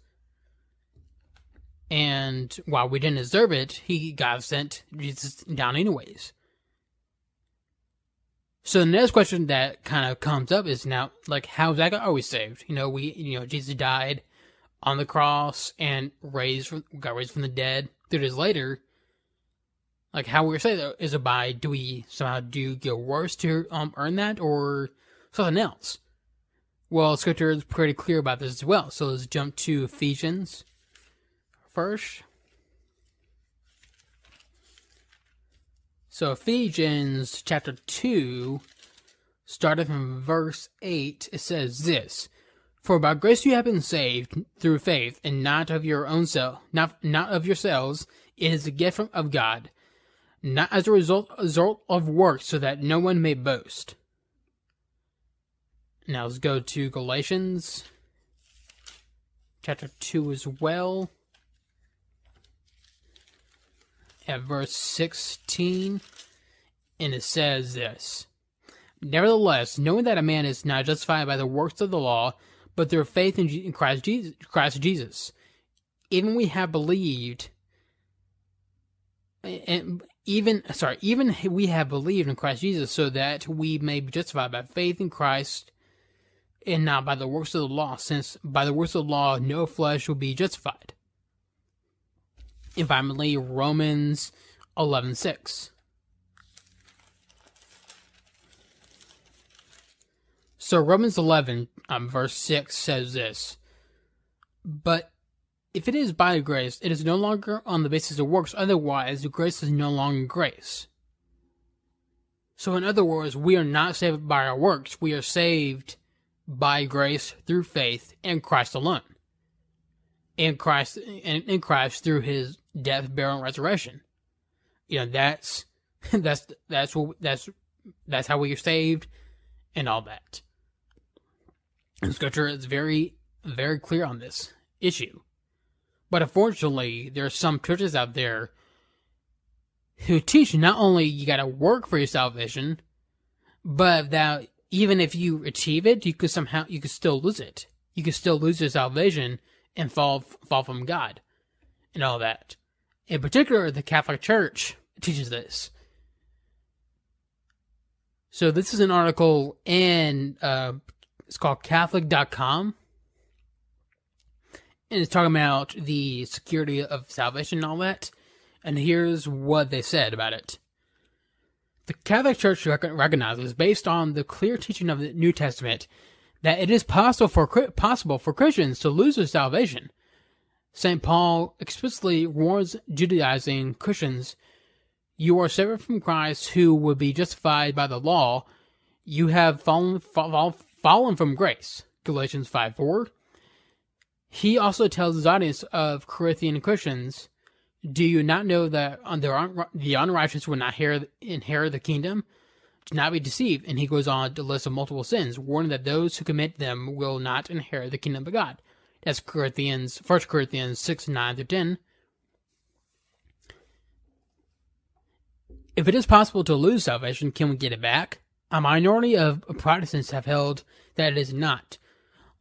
And while we didn't deserve it, he God sent Jesus down anyways. So the next question that kind of comes up is now, like, how that always saved? You know, we, you know, Jesus died on the cross and raised from, got raised from the dead three days later. Like, how we say is it by do we somehow do get worse to um earn that or something else? Well, Scripture is pretty clear about this as well. So let's jump to Ephesians first. So Ephesians chapter 2, starting from verse 8, it says this For by grace you have been saved through faith, and not of your own self, not, not of yourselves. It is a gift from, of God, not as a result, result of works, so that no one may boast. Now let's go to Galatians chapter 2 as well at verse 16, and it says this Nevertheless, knowing that a man is not justified by the works of the law, but through faith in Christ Jesus, Christ Jesus, even we have believed, and even sorry, even we have believed in Christ Jesus, so that we may be justified by faith in Christ, and not by the works of the law, since by the works of the law no flesh will be justified finally Romans 11:6. So Romans 11 um, verse 6 says this, but if it is by grace, it is no longer on the basis of works. Otherwise, grace is no longer grace. So, in other words, we are not saved by our works. We are saved by grace through faith in Christ alone. In Christ, in, in Christ through His death, burial, and resurrection. You know, that's *laughs* that's that's what that's that's how we are saved, and all that. And Scripture is very very clear on this issue. But unfortunately, there are some churches out there who teach not only you got to work for your salvation, but that even if you achieve it, you could somehow you could still lose it. You could still lose your salvation and fall fall from God, and all that. In particular, the Catholic Church teaches this. So this is an article in uh, it's called Catholic.com, and it's talking about the security of salvation and all that. And here's what they said about it. The Catholic Church recognizes, based on the clear teaching of the New Testament, that it is possible for possible for Christians to lose their salvation St. Paul explicitly warns Judaizing Christians You are separate from Christ, who would be justified by the law. You have fallen, fall, fallen from grace. Galatians 5 4. He also tells his audience of Corinthian Christians Do you not know that the unrighteous will not inherit the kingdom? Do not be deceived. And he goes on to list of multiple sins, warning that those who commit them will not inherit the kingdom of God. That's Corinthians, First Corinthians 6, 9 through 10. If it is possible to lose salvation, can we get it back? A minority of Protestants have held that it is not.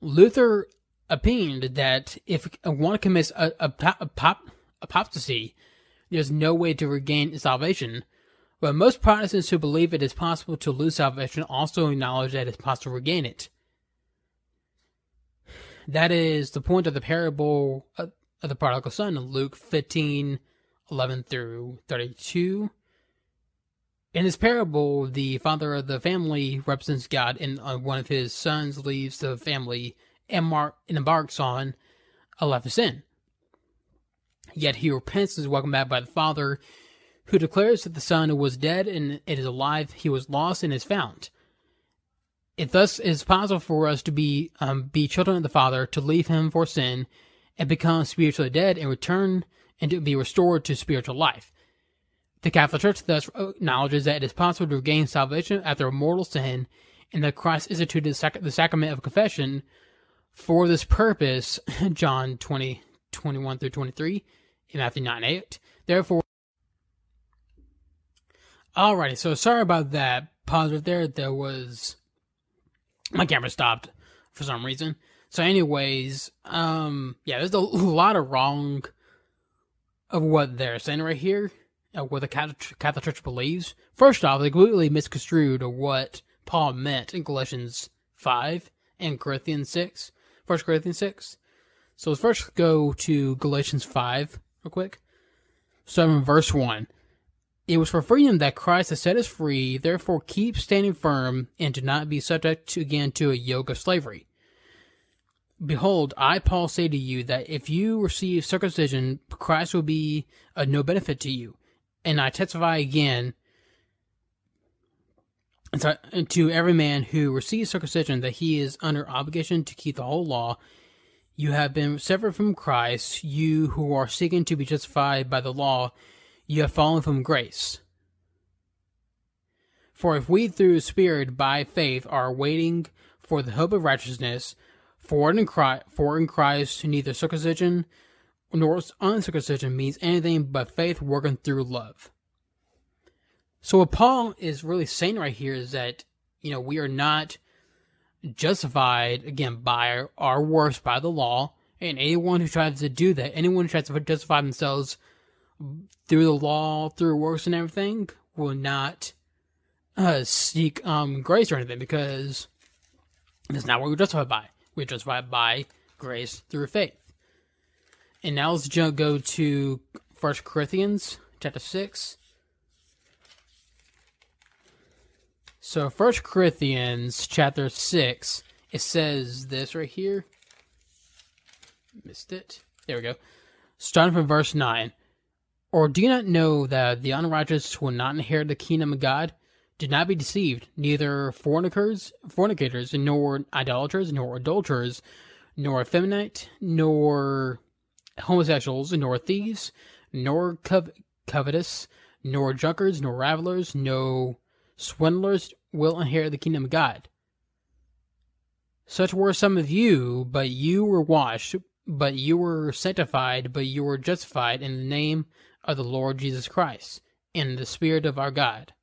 Luther opined that if one commits a, a, a pop, apostasy, there's no way to regain salvation. But most Protestants who believe it is possible to lose salvation also acknowledge that it's possible to regain it. That is the point of the parable of the prodigal son in Luke 15, 11 through 32. In this parable, the father of the family represents God, and uh, one of his sons leaves the family and, and embarks on a life of sin. Yet he repents and is welcomed back by the father, who declares that the son was dead and it is alive, he was lost and is found. It thus is possible for us to be um, be children of the Father, to leave Him for sin, and become spiritually dead and return and to be restored to spiritual life. The Catholic Church thus acknowledges that it is possible to regain salvation after mortal sin, and that Christ instituted the sacrament of confession for this purpose, *laughs* John 20, 21 through 23, in Matthew 9, 8. Therefore, alrighty, so sorry about that. Pause there. There was, my camera stopped for some reason. So, anyways, um, yeah, there's a lot of wrong of what they're saying right here, uh, what the Catholic, Catholic Church believes. First off, they completely misconstrued what Paul meant in Galatians 5 and Corinthians 6, 1 Corinthians 6. So let's first go to Galatians 5 real quick. So in verse 1, it was for freedom that Christ has set us free, therefore keep standing firm and do not be subject to, again to a yoke of slavery. Behold, I, Paul, say to you that if you receive circumcision, Christ will be of no benefit to you. And I testify again to every man who receives circumcision that he is under obligation to keep the whole law. You have been severed from Christ, you who are seeking to be justified by the law, you have fallen from grace. For if we through Spirit by faith are waiting for the hope of righteousness, for in Christ, for in Christ neither circumcision nor uncircumcision means anything but faith working through love. So what Paul is really saying right here is that you know we are not justified again by our works by the law, and anyone who tries to do that, anyone who tries to justify themselves through the law, through works and everything, will not uh, seek um, grace or anything because that's not what we're justified by. We're justified by grace through faith. And now let's jump, go to First Corinthians chapter 6. So First Corinthians chapter 6, it says this right here. Missed it. There we go. Starting from verse 9. Or do you not know that the unrighteous will not inherit the kingdom of God? Do not be deceived. Neither fornicators, fornicators, nor idolaters, nor adulterers, nor effeminate, nor homosexuals, nor thieves, nor covetous, nor drunkards, nor ravelers, no swindlers will inherit the kingdom of God. Such were some of you, but you were washed, but you were sanctified, but you were justified in the name of the Lord Jesus Christ, in the Spirit of our God.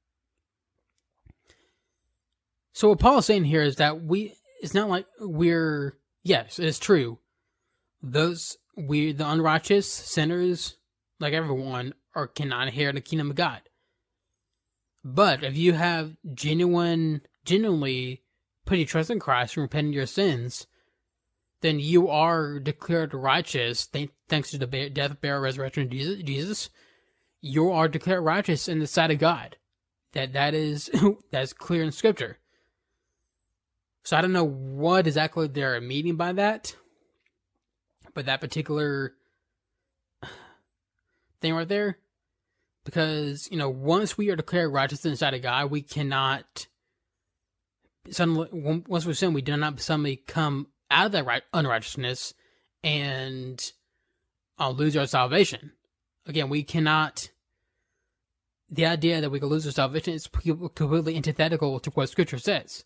So what Paul is saying here is that we it's not like we're yes, it's true. Those we the unrighteous sinners, like everyone, are cannot inherit the kingdom of God. But if you have genuine genuinely put your trust in Christ and repent of your sins, then you are declared righteous thanks to the death, burial, resurrection of Jesus. You are declared righteous in the sight of God. That that is *laughs* that's clear in Scripture. So I don't know what exactly they're meaning by that, but that particular *sighs* thing right there, because you know once we are declared righteous inside of God, we cannot suddenly once we sin, we do not suddenly come out of that right, unrighteousness and uh, lose our salvation. Again, we cannot. The idea that we can lose our salvation is completely antithetical to what Scripture says.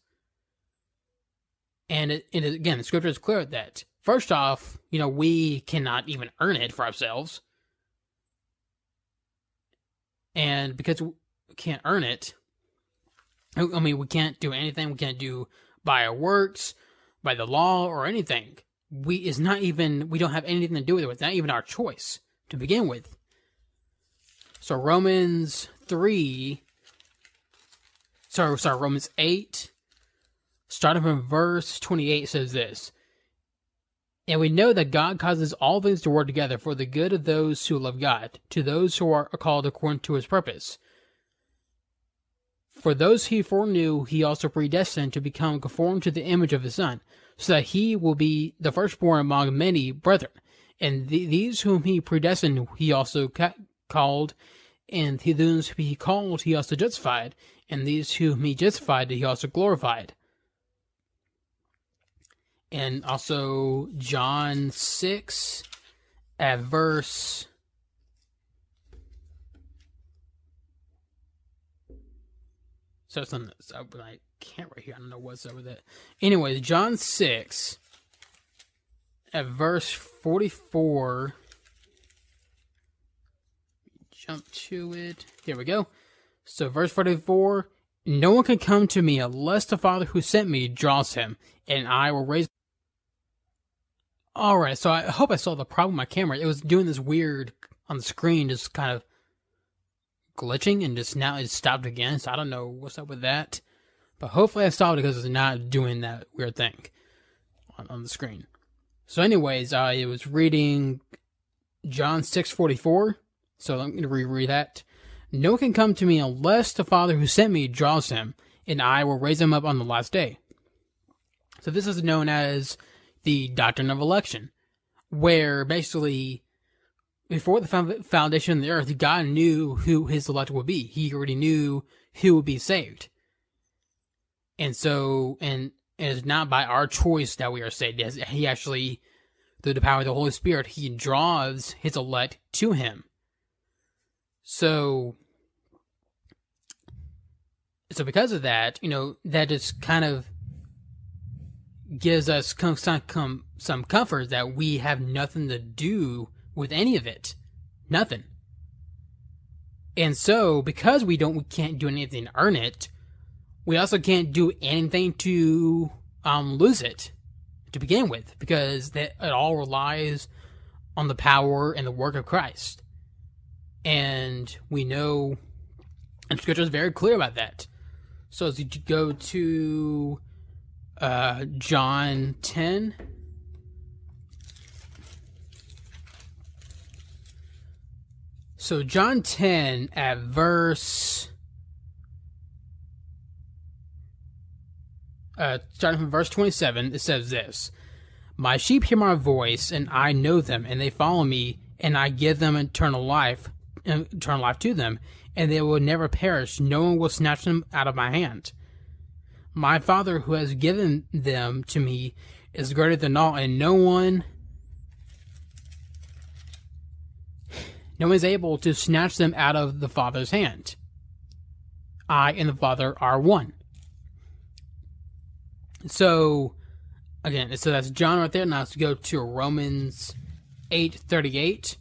And it, again, the scripture is clear that first off, you know, we cannot even earn it for ourselves. And because we can't earn it, I mean, we can't do anything. We can't do by our works, by the law, or anything. We is not even. We don't have anything to do with it. It's not even our choice to begin with. So Romans three. Sorry, sorry, Romans eight, starting from verse 28 says this And we know that God causes all things to work together for the good of those who love God, to those who are called according to his purpose. For those he foreknew, he also predestined to become conformed to the image of his Son, so that he will be the firstborn among many brethren. And these whom he predestined, he also ca- called, and those whom he called, he also justified, and these whom he justified, he also glorified and also John 6 at verse. So it's on this. I can't right here. I don't know what's up with it. Anyways, John 6 at verse 44. Jump to it. Here we go. So, verse 44 No one can come to me unless the Father who sent me draws him, and I will raise. Alright, so I hope I saw the problem with my camera. It was doing this weird on the screen, just kind of glitching, and just now it stopped again. So, I don't know what's up with that. But hopefully, I stopped because it's not doing that weird thing on, on the screen. So, anyways, uh, I was reading John six forty four. So I'm going to reread that. No one can come to me unless the Father who sent me draws him, and I will raise him up on the last day. So this is known as the doctrine of election, where basically before the foundation of the earth, God knew who his elect would be. He already knew who would be saved. And so, and it's not by our choice that we are saved. He actually, through the power of the Holy Spirit, he draws his elect to him. So, so because of that, you know, that just kind of gives us some, some comfort that we have nothing to do with any of it. Nothing. And so, because we don't, we can't do anything to earn it, we also can't do anything to um, lose it to begin with, because that it all relies on the power and the work of Christ. And we know, and Scripture is very clear about that. So as you go to uh, John 10, So John 10 at verse uh, starting from verse 27, it says this My sheep hear my voice, and I know them, and they follow me, and I give them eternal life, eternal life to them, and they will never perish. No one will snatch them out of my hand. My Father who has given them to me is greater than all, and no one no one is able to snatch them out of the Father's hand. I and the Father are one. So again, so that's John right there. Now let's go to Romans eight thirty eight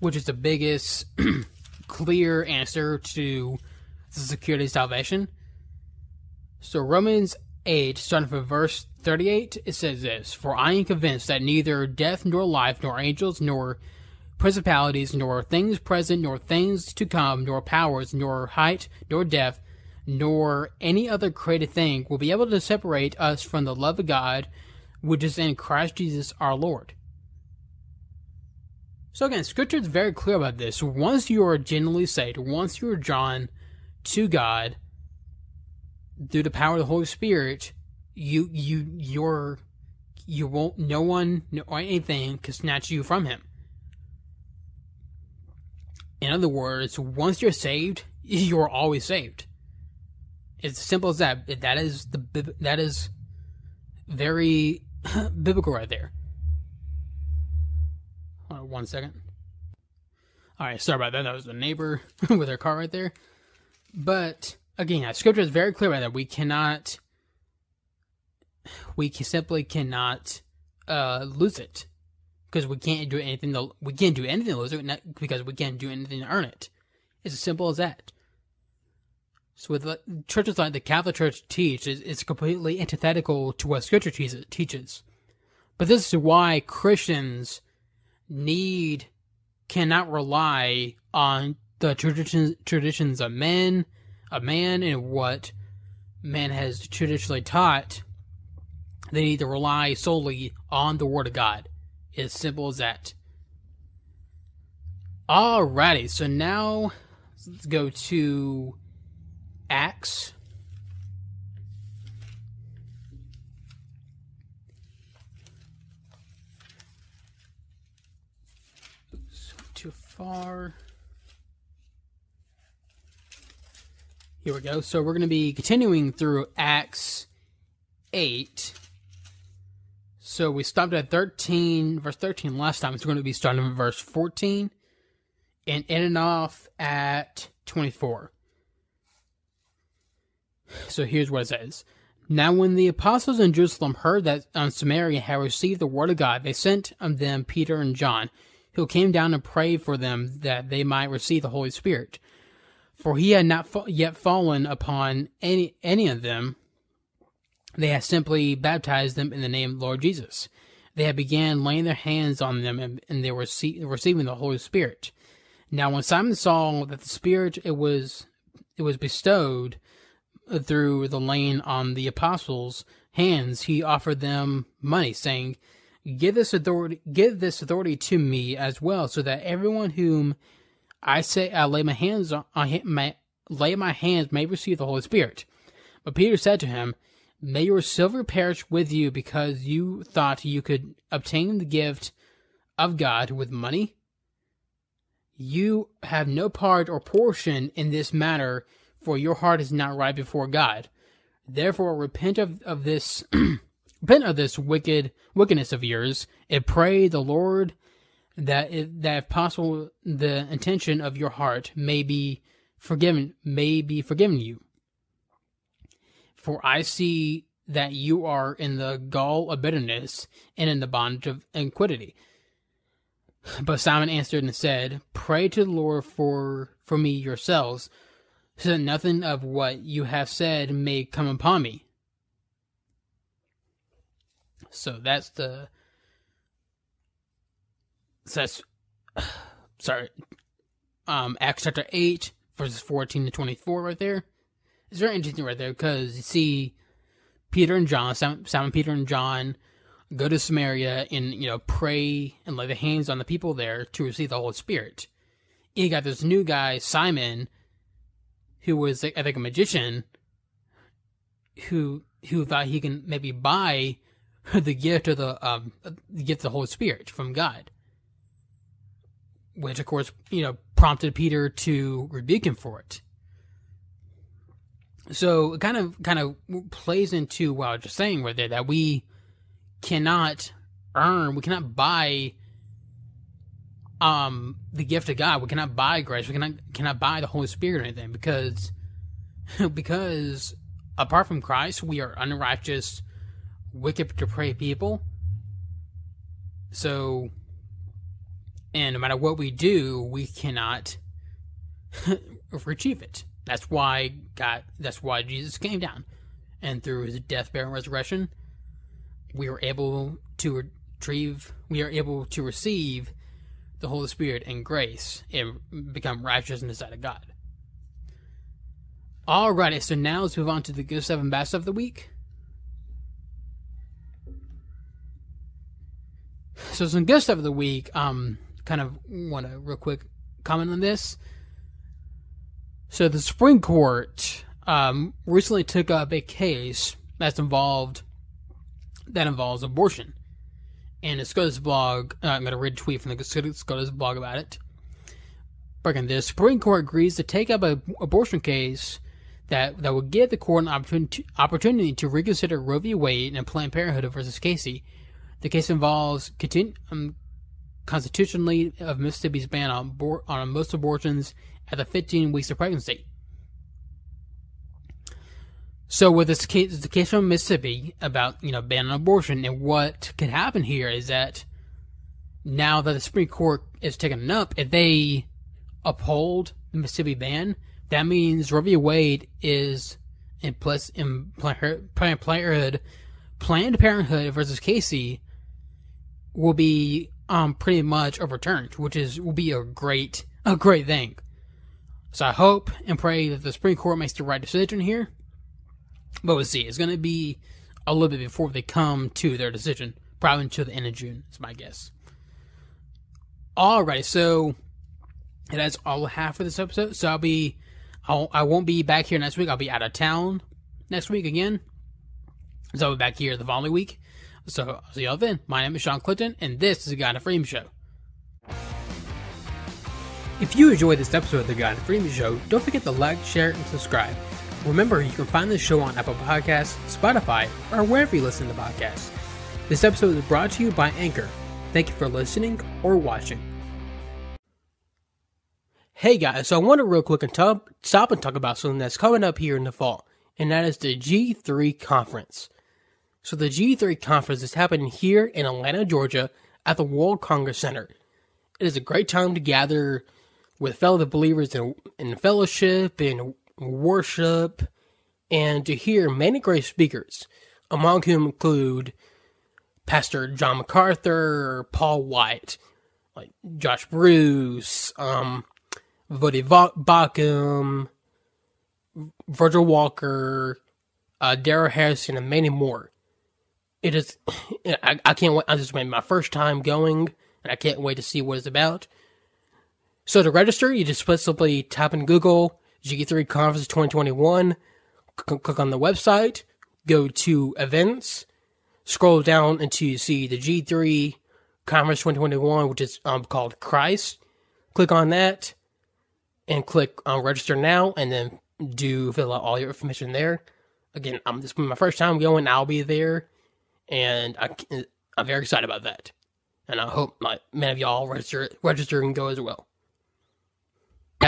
which is the biggest *clears throat* clear answer to the security of salvation. So Romans 8, starting from verse 38, it says this For I am convinced that neither death nor life, nor angels, nor principalities, nor things present, nor things to come, nor powers, nor height, nor depth, nor any other created thing will be able to separate us from the love of God which is in Christ Jesus our Lord. So again, scripture is very clear about this. Once you are genuinely saved, once you are drawn to God through the power of the Holy Spirit, you you you're you won't no one or anything can snatch you from him. In other words, once you're saved, *laughs* you're always saved. It's simple as that. That is the that is very *clears throat* biblical right there one second. All right, sorry about that. That was the neighbor *laughs* with her car right there. But again, scripture is very clear about that. We cannot, we simply cannot uh, lose it because we can't do anything. To, we can't do anything to lose it because we can't do anything to earn it. It's as simple as that. So with churches like the Catholic Church teach, is it's completely antithetical to what Scripture teaches. But this is why Christians need cannot rely on the traditions traditions of men, a man, and what man has traditionally taught. They need to rely solely on the Word of God. As simple as that. Alrighty, so now let's go to Acts Too far. Here we go. So we're going to be continuing through Acts 8, So we stopped at 13, verse 13 last time. It's going to be starting at verse 14 and ending off at 24. So here's what it says. Now, when the apostles in Jerusalem heard that Samaria had received the word of God, they sent um, them Peter and John, who came down and prayed for them that they might receive the Holy Spirit. For he had not yet fallen upon any any of them. They had simply baptized them in the name of Lord Jesus. They had began laying their hands on them, and, and they were rece- receiving the Holy Spirit. Now, when Simon saw that the Spirit it was it was bestowed through the laying on the apostles' hands, he offered them money, saying, "Give this authority, give this authority to me as well, so that everyone whom I say I lay my hands on, my, lay my hands may receive the Holy Spirit." But Peter said to him, "May your silver perish with you, because you thought you could obtain the gift of God with money." You have no part or portion in this matter, for your heart is not right before God. Therefore, repent of, of this, *clears throat* repent of this wicked wickedness of yours, and pray the Lord that that if possible, the intention of your heart may be forgiven, may be forgiven you. For I see that you are in the gall of bitterness and in the bondage of iniquity. But Simon answered and said, Pray to the Lord for for me yourselves, so that nothing of what you have said may come upon me. So that's the so that's *sighs* sorry. Um Acts chapter eight, verses fourteen to twenty four right there. It's very interesting right there because you see Peter and John, Simon, Peter and John go to Samaria and you know pray and lay the hands on the people there to receive the Holy Spirit. And You got this new guy Simon, who was I think a magician, who who thought he can maybe buy *laughs* the gift of the um the gift of the Holy Spirit from God, which of course you know prompted Peter to rebuke him for it. So it kind of kind of plays into what I was just saying right there that we cannot earn, we cannot buy um the gift of God. We cannot buy grace. We cannot cannot buy the Holy Spirit or anything because *laughs* because apart from Christ, we are unrighteous, wicked, depraved people. So, and no matter what we do, we cannot *laughs* achieve it. That's why God. That's why Jesus came down, and through His death, burial, and resurrection, we are able to retrieve, we are able to receive the Holy Spirit and grace and become righteous in the sight of God. Alrighty, so now let's move on to the good stuff and stuff of the week. So some good stuff of the week. Um, kind of want to real quick comment on this. So the Supreme Court um, recently took up a case that's involved that involves abortion. And SCOTUS blog, uh, I'm going to read a tweet from the SCOTUS blog about it. Breaking this, Supreme Court agrees to take up an abortion case that that would give the court an opportunity, opportunity to reconsider Roe v. Wade and Planned Parenthood versus Casey. The case involves continu- um, constitutionally of Mississippi's ban on, on most abortions at the 15 weeks of pregnancy. So with this case, the case from Mississippi about you know banning abortion, and what could happen here is that now that the Supreme Court is taking it up, if they uphold the Mississippi ban, that means Roe v. Wade is in plus in Planned Parenthood, Planned Parenthood versus Casey will be um pretty much overturned, which is will be a great a great thing. So I hope and pray that the Supreme Court makes the right decision here but we'll see. It's going to be a little bit before they come to their decision. Probably until the end of June, is my guess. Alrighty, so that's all I have for this episode. So I'll be, I'll, I won't be back here next week. I'll be out of town next week again. So I'll be back here the following week. So I'll see y'all then. My name is Shawn Clinton, and this is the God and Freedom Show. If you enjoyed this episode of the and Freedom Show, don't forget to like, share, and subscribe. Remember, you can find the show on Apple Podcasts, Spotify, or wherever you listen to podcasts. This episode is brought to you by Anchor. Thank you for listening or watching. Hey guys, so I want to real quick and top, stop and talk about something that's coming up here in the fall, and that is the G3 conference. So the G3 conference is happening here in Atlanta, Georgia, at the World Congress Center. It is a great time to gather with fellow believers in, in fellowship and worship, and to hear many great speakers, among whom include Pastor John MacArthur, Paul White, like Josh Bruce, um, Voddie Baucham, Virgil Walker, uh, Darrell Harrison, and many more. It is, *clears throat* I, I can't wait. I just made my first time going, and I can't wait to see what it's about. So to register, you just simply type in Google G3 Conference 2021, click on the website, go to events, scroll down until you see the G3 Conference 2021, which is um, called Christ. Click on that and click on register now, and then do fill out all your information there. Again, I'm this my first time going. I'll be there, and I, I'm very excited about that. And I hope my many of y'all register register and go as well.